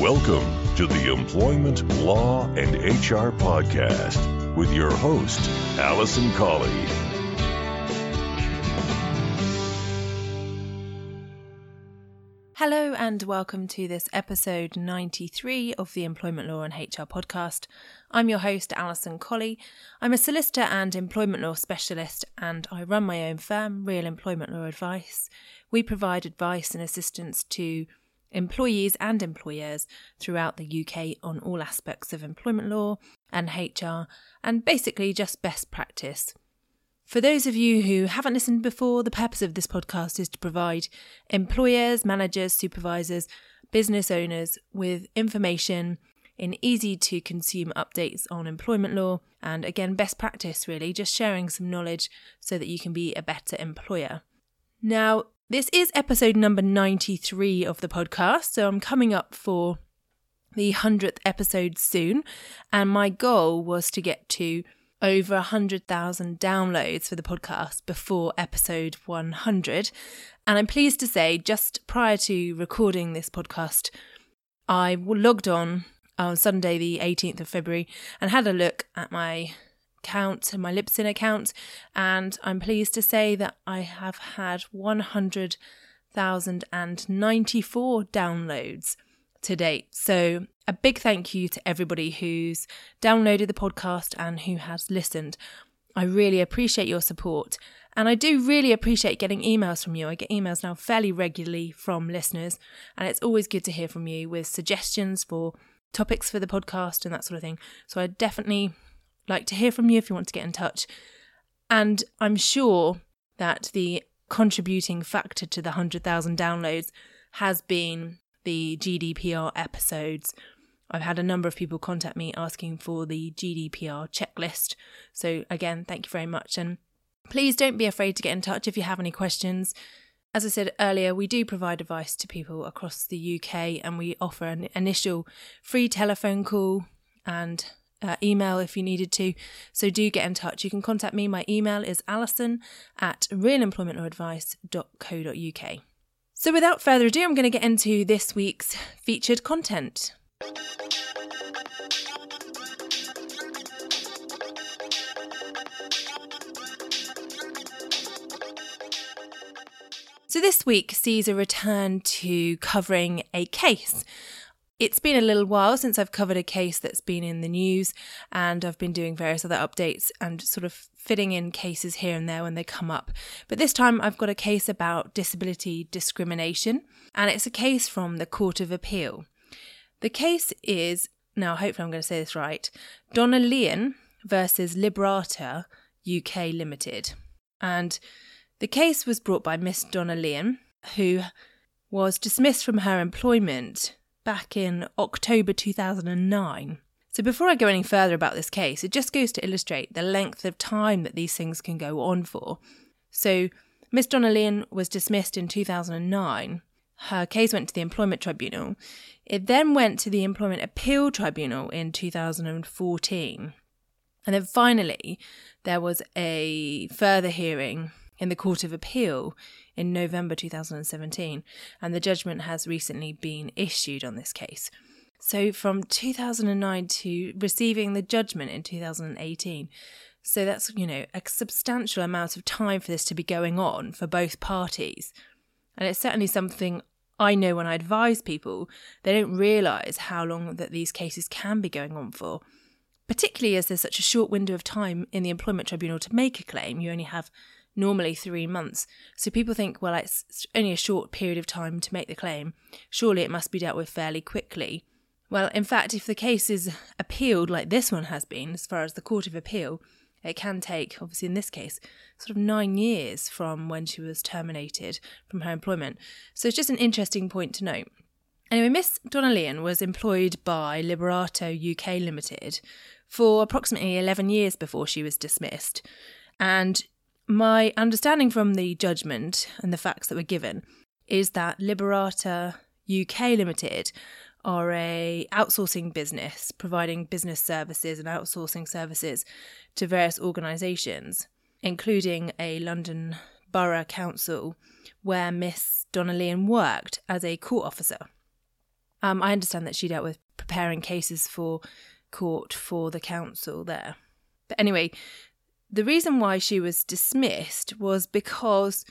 Welcome to the Employment Law and HR Podcast with your host, Alison Colley. Hello, and welcome to this episode 93 of the Employment Law and HR podcast. I'm your host, Alison Colley. I'm a solicitor and employment law specialist, and I run my own firm, Real Employment Law Advice. We provide advice and assistance to employees and employers throughout the UK on all aspects of employment law and HR, and basically just best practice. For those of you who haven't listened before, the purpose of this podcast is to provide employers, managers, supervisors, business owners with information in easy to consume updates on employment law and again, best practice really, just sharing some knowledge so that you can be a better employer. Now, this is episode number 93 of the podcast, so I'm coming up for the 100th episode soon, and my goal was to get to over 100,000 downloads for the podcast before episode 100. And I'm pleased to say, just prior to recording this podcast, I logged on on Sunday, the 18th of February, and had a look at my account, and my Libsyn account, and I'm pleased to say that I have had 100,094 downloads to date. So, a big thank you to everybody who's downloaded the podcast and who has listened. I really appreciate your support. And I do really appreciate getting emails from you. I get emails now fairly regularly from listeners, and it's always good to hear from you with suggestions for topics for the podcast and that sort of thing. So I definitely like to hear from you if you want to get in touch. And I'm sure that the contributing factor to the 100,000 downloads has been the GDPR episodes. I've had a number of people contact me asking for the GDPR checklist. So, again, thank you very much. And please don't be afraid to get in touch if you have any questions. As I said earlier, we do provide advice to people across the UK and we offer an initial free telephone call and uh, email if you needed to. So do get in touch. You can contact me. My email is alison at realemploymentlawadvice.co.uk. So without further ado, I'm going to get into this week's featured content. So, this week sees a return to covering a case it's been a little while since I've covered a case that's been in the news, and I've been doing various other updates and sort of fitting in cases here and there when they come up. But this time I've got a case about disability discrimination, and it's a case from the Court of Appeal. The case is, now hopefully I'm going to say this right, Donelien versus Liberata UK Limited. And the case was brought by Miss Donelien, who was dismissed from her employment back in October 2009. So, before I go any further about this case, it just goes to illustrate the length of time that these things can go on for. So, Miss Donelien was dismissed in 2009. Her case went to the Employment Tribunal. It then went to the Employment Appeal Tribunal in 2014. And then finally, there was a further hearing in the Court of Appeal in November 2017, and the judgment has recently been issued on this case. So, from 2009 to receiving the judgment in 2018. So, that's, you know, a substantial amount of time for this to be going on for both parties. And it's certainly something I know when I advise people, they don't realise how long that these cases can be going on for. Particularly as there's such a short window of time in the employment tribunal to make a claim. You only have normally three months. So people think, well, it's only a short period of time to make the claim. Surely it must be dealt with fairly quickly. Well, in fact, if the case is appealed like this one has been, as far as the Court of Appeal, it can take, obviously in this case, sort of nine years from when she was terminated from her employment. So it's just an interesting point to note. Anyway, Miss Donelien was employed by Liberata UK Limited for approximately 11 years before she was dismissed. And my understanding from the judgment and the facts that were given is that Liberata UK Limited are a outsourcing business providing business services and outsourcing services to various organisations, including a London Borough Council where Miss Donelien worked as a court officer. Um, I understand that she dealt with preparing cases for court for the council there. But anyway, the reason why she was dismissed was because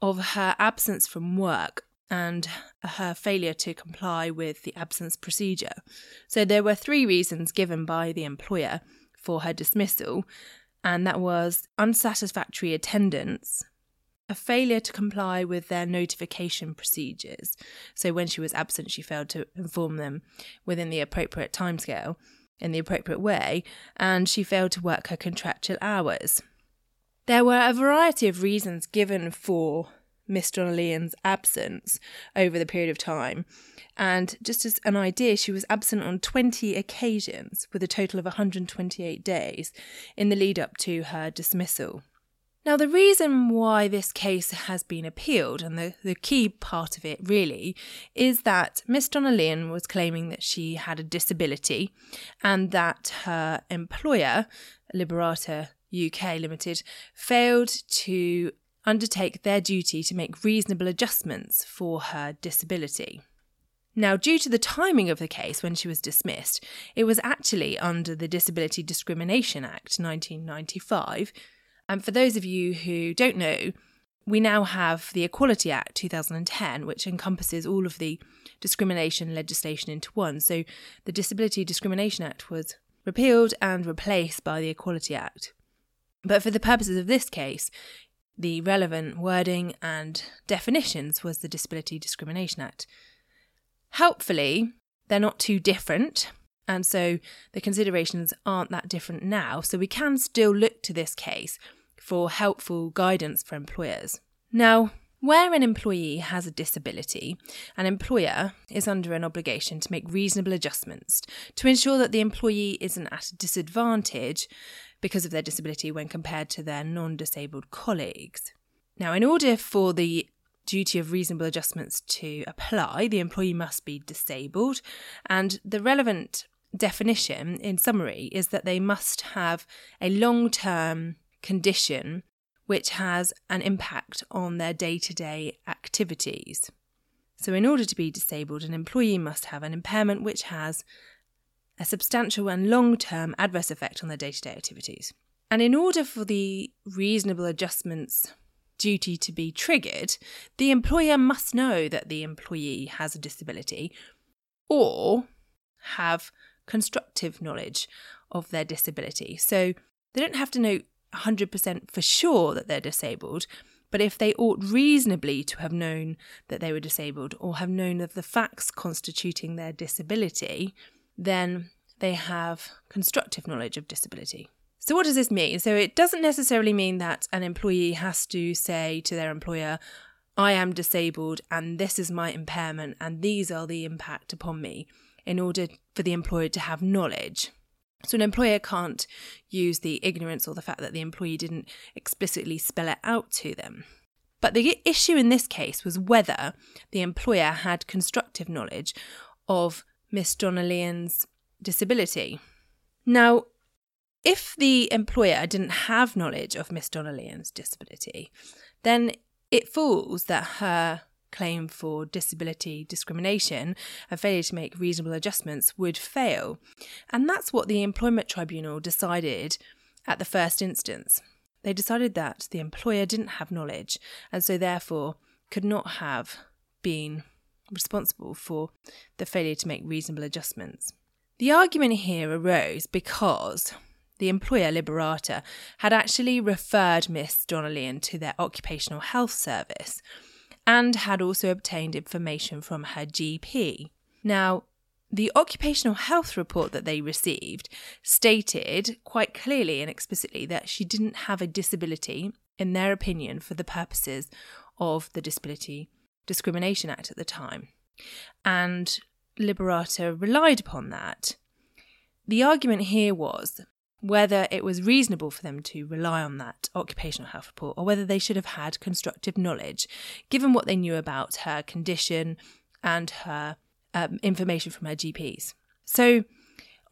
of her absence from work and her failure to comply with the absence procedure. So there were three reasons given by the employer for her dismissal, and that was unsatisfactory attendance, a failure to comply with their notification procedures. So when she was absent, she failed to inform them within the appropriate timescale in the appropriate way, and she failed to work her contractual hours. There were a variety of reasons given for Miss Donelien's absence over the period of time. And just as an idea, she was absent on 20 occasions with a total of 128 days in the lead up to her dismissal. Now, the reason why this case has been appealed, and the, the key part of it really, is that Miss Donelien was claiming that she had a disability and that her employer, Liberata UK Limited, failed to undertake their duty to make reasonable adjustments for her disability. Now, due to the timing of the case when she was dismissed, it was actually under the Disability Discrimination Act 1995. And for those of you who don't know, we now have the Equality Act 2010, which encompasses all of the discrimination legislation into one. So the Disability Discrimination Act was repealed and replaced by the Equality Act. But for the purposes of this case, the relevant wording and definitions was the Disability Discrimination Act. Helpfully, they're not too different, and so the considerations aren't that different now, so we can still look to this case for helpful guidance for employers. Now, where an employee has a disability, an employer is under an obligation to make reasonable adjustments to ensure that the employee isn't at a disadvantage because of their disability when compared to their non disabled colleagues. Now, in order for the duty of reasonable adjustments to apply, the employee must be disabled, and the relevant definition, in summary, is that they must have a long term condition which has an impact on their day to day activities. So, in order to be disabled, an employee must have an impairment which has a substantial and long term adverse effect on their day to day activities. And in order for the reasonable adjustments duty to be triggered, the employer must know that the employee has a disability or have constructive knowledge of their disability. So they don't have to know 100% for sure that they're disabled, but if they ought reasonably to have known that they were disabled or have known of the facts constituting their disability, then they have constructive knowledge of disability. So, what does this mean? So, it doesn't necessarily mean that an employee has to say to their employer, I am disabled and this is my impairment and these are the impact upon me in order for the employer to have knowledge. So, an employer can't use the ignorance or the fact that the employee didn't explicitly spell it out to them. But the issue in this case was whether the employer had constructive knowledge of Miss Donelien's disability. Now, if the employer didn't have knowledge of Miss Donelien's disability, then it falls that her claim for disability discrimination and failure to make reasonable adjustments would fail. And that's what the Employment Tribunal decided at the first instance. They decided that the employer didn't have knowledge and so therefore could not have been responsible for the failure to make reasonable adjustments. The argument here arose because the employer Liberata had actually referred Miss Donelien to their occupational health service and had also obtained information from her GP. Now, the occupational health report that they received stated quite clearly and explicitly that she didn't have a disability, in their opinion, for the purposes of the Disability Discrimination Act at the time. And Liberata relied upon that. The argument here was whether it was reasonable for them to rely on that occupational health report or whether they should have had constructive knowledge, given what they knew about her condition and her um, information from her GPs. So,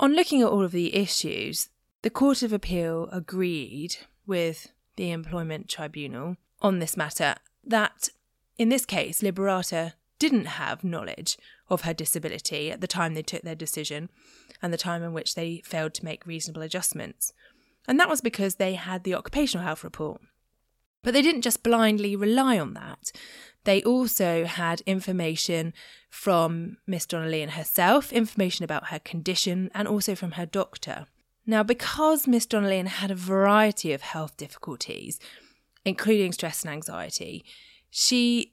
on looking at all of the issues, the Court of Appeal agreed with the Employment Tribunal on this matter that in this case, Liberata didn't have knowledge of her disability at the time they took their decision and the time in which they failed to make reasonable adjustments. And that was because they had the occupational health report. But they didn't just blindly rely on that. They also had information from Miss Donelien and herself, information about her condition, and also from her doctor. Now, because Miss Donelien had a variety of health difficulties, including stress and anxiety, she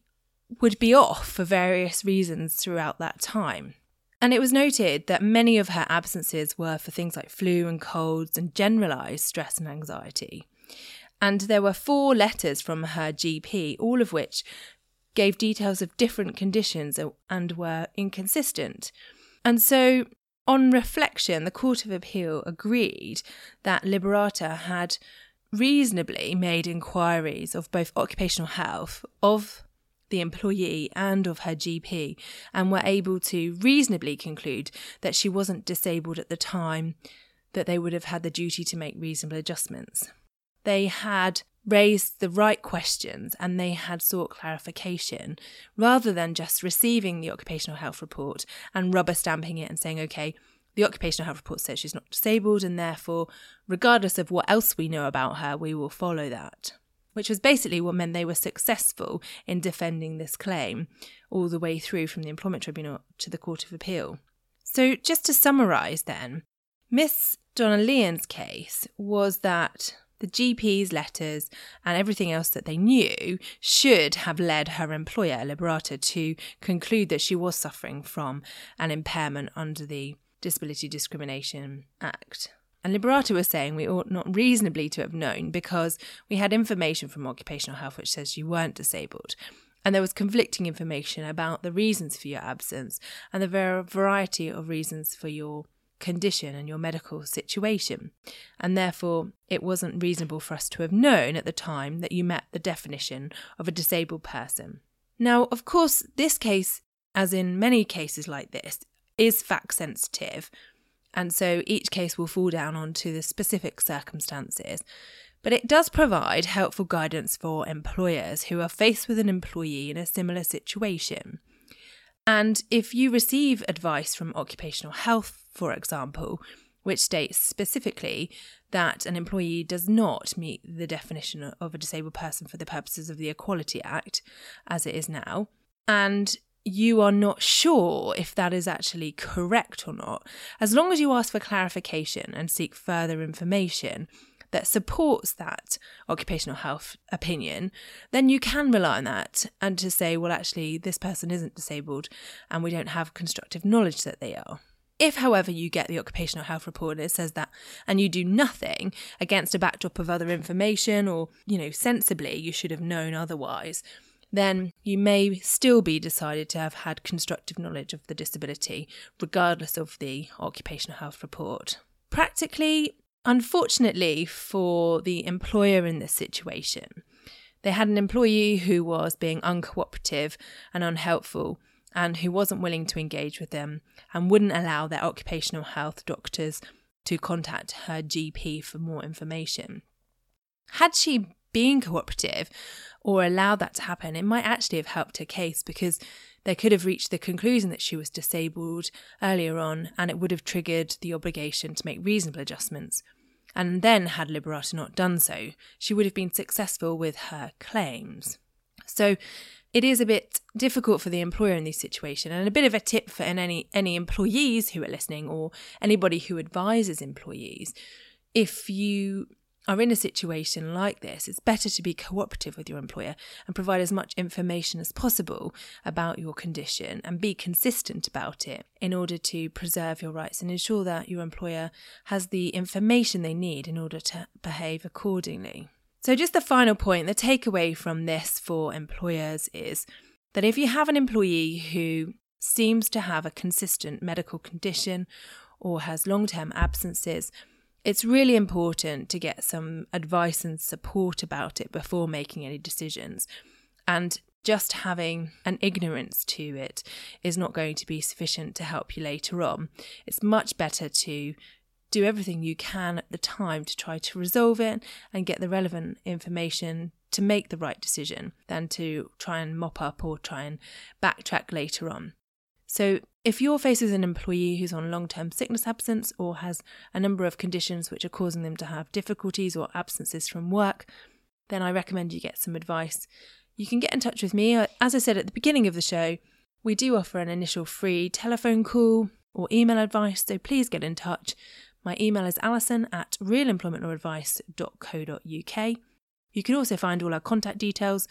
would be off for various reasons throughout that time. And it was noted that many of her absences were for things like flu and colds and generalised stress and anxiety. And there were four letters from her GP, all of which gave details of different conditions and were inconsistent. And so, on reflection, the Court of Appeal agreed that Liberata had reasonably made inquiries of both occupational health of the employee and of her GP and were able to reasonably conclude that she wasn't disabled at the time that they would have had the duty to make reasonable adjustments. They had raised the right questions and they had sought clarification rather than just receiving the occupational health report and rubber stamping it and saying, okay, the occupational health report says she's not disabled, and therefore, regardless of what else we know about her, we will follow that. Which was basically what meant they were successful in defending this claim all the way through from the Employment Tribunal to the Court of Appeal. So, just to summarise then, Miss Donelien's case was that the GP's letters and everything else that they knew should have led her employer, Liberata, to conclude that she was suffering from an impairment under the Disability Discrimination Act. And Liberata was saying we ought not reasonably to have known because we had information from occupational health which says you weren't disabled. And there was conflicting information about the reasons for your absence and the variety of reasons for your condition and your medical situation. And therefore, it wasn't reasonable for us to have known at the time that you met the definition of a disabled person. Now, of course, this case, as in many cases like this, is fact sensitive, and so each case will fall down onto the specific circumstances. But it does provide helpful guidance for employers who are faced with an employee in a similar situation. And if you receive advice from occupational health, for example, which states specifically that an employee does not meet the definition of a disabled person for the purposes of the Equality Act, as it is now, and you are not sure if that is actually correct or not, as long as you ask for clarification and seek further information that supports that occupational health opinion, then you can rely on that and to say, well, actually, this person isn't disabled and we don't have constructive knowledge that they are. If, however, you get the occupational health report and it says that, and you do nothing against a backdrop of other information or, you know, sensibly you should have known otherwise, then you may still be decided to have had constructive knowledge of the disability, regardless of the occupational health report. Practically, unfortunately for the employer in this situation, they had an employee who was being uncooperative and unhelpful and who wasn't willing to engage with them and wouldn't allow their occupational health doctors to contact her GP for more information. Had she been cooperative or allowed that to happen, it might actually have helped her case because they could have reached the conclusion that she was disabled earlier on and it would have triggered the obligation to make reasonable adjustments. And then, had Liberata not done so, she would have been successful with her claims. So, it is a bit difficult for the employer in this situation and a bit of a tip for any any employees who are listening or anybody who advises employees if you are in a situation like this, it's better to be cooperative with your employer and provide as much information as possible about your condition and be consistent about it in order to preserve your rights and ensure that your employer has the information they need in order to behave accordingly. So, just the final point the takeaway from this for employers is that if you have an employee who seems to have a consistent medical condition or has long term absences, it's really important to get some advice and support about it before making any decisions. And just having an ignorance to it is not going to be sufficient to help you later on. It's much better to do everything you can at the time to try to resolve it and get the relevant information to make the right decision than to try and mop up or try and backtrack later on. So, if you're faced with an employee who's on long term sickness absence or has a number of conditions which are causing them to have difficulties or absences from work, then I recommend you get some advice. You can get in touch with me. Uh, as I said at the beginning of the show, we do offer an initial free telephone call or email advice, so please get in touch. My email is alison at realemploymentlawadvice.co.uk. You can also find all our contact details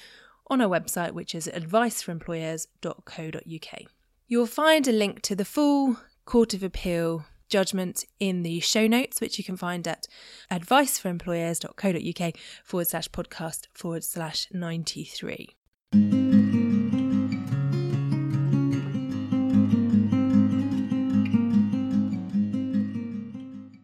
on our website, which is adviceforemployers.co.uk. You'll find a link to the full Court of Appeal judgment in the show notes, which you can find at adviceforemployers.co.uk forward slash podcast forward slash 93.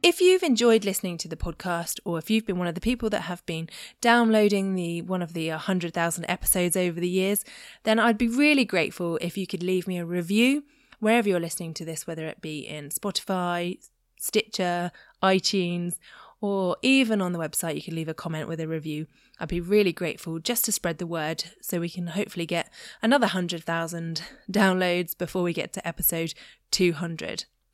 If you've enjoyed listening to the podcast, or if you've been one of the people that have been downloading the one of the 100,000 episodes over the years, then I'd be really grateful if you could leave me a review wherever you're listening to this, whether it be in Spotify, Stitcher, iTunes, or even on the website, you can leave a comment with a review. I'd be really grateful just to spread the word so we can hopefully get another 100,000 downloads before we get to episode 200.